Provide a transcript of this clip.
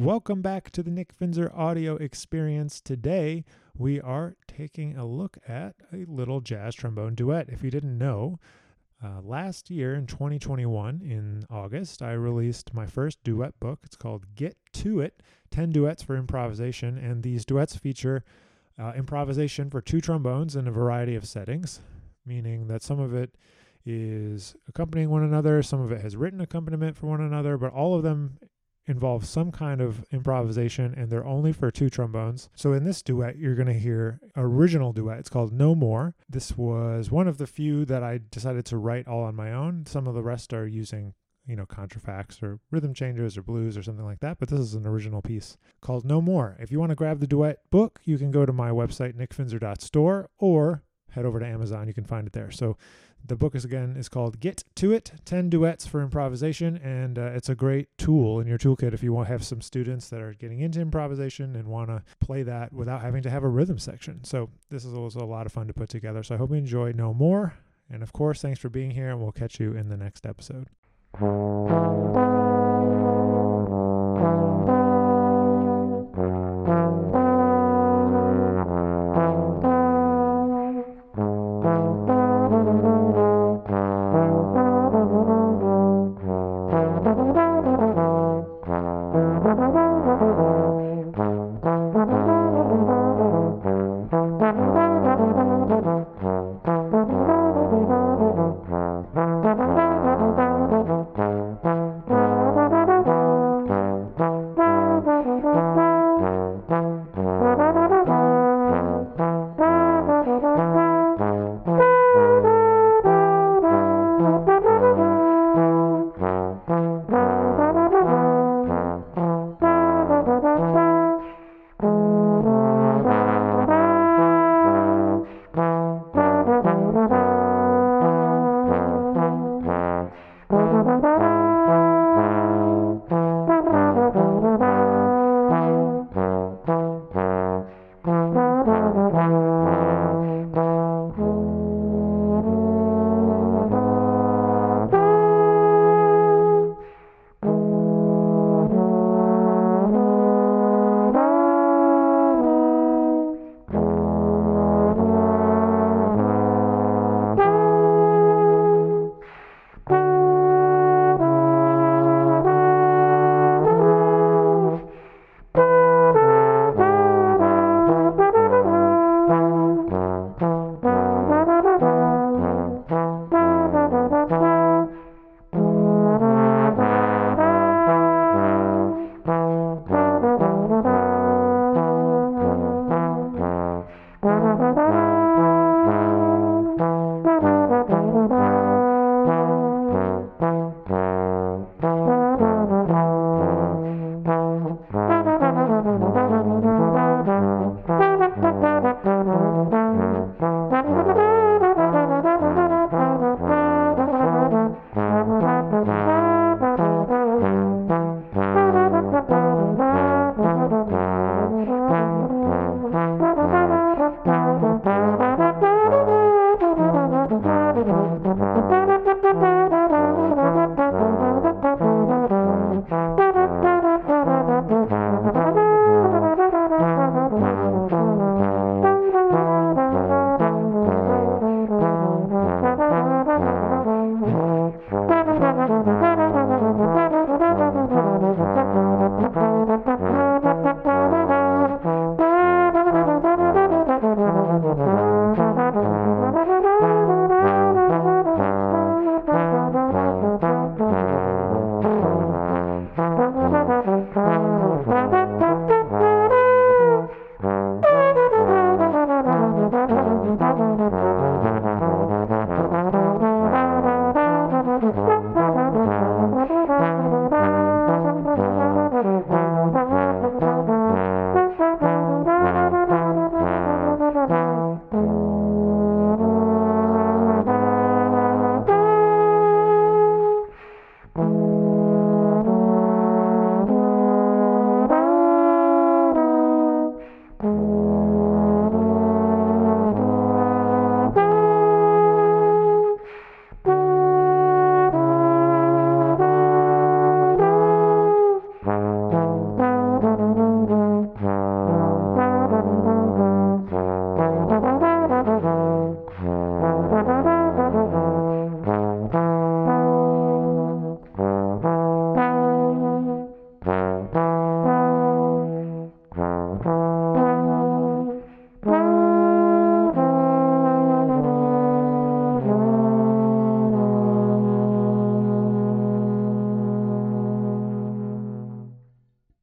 Welcome back to the Nick Finzer audio experience. Today, we are taking a look at a little jazz trombone duet. If you didn't know, uh, last year in 2021, in August, I released my first duet book. It's called Get to It 10 Duets for Improvisation. And these duets feature uh, improvisation for two trombones in a variety of settings, meaning that some of it is accompanying one another, some of it has written accompaniment for one another, but all of them involve some kind of improvisation and they're only for two trombones. So in this duet, you're going to hear original duet. It's called No More. This was one of the few that I decided to write all on my own. Some of the rest are using you know, contrafacts or rhythm changes or blues or something like that. But this is an original piece called No More. If you want to grab the duet book, you can go to my website, nickfinzer.store, or head over to Amazon. You can find it there. So the book is again is called Get to It: Ten Duets for Improvisation, and uh, it's a great tool in your toolkit if you want to have some students that are getting into improvisation and want to play that without having to have a rhythm section. So this is also a lot of fun to put together. So I hope you enjoy No More, and of course, thanks for being here, and we'll catch you in the next episode.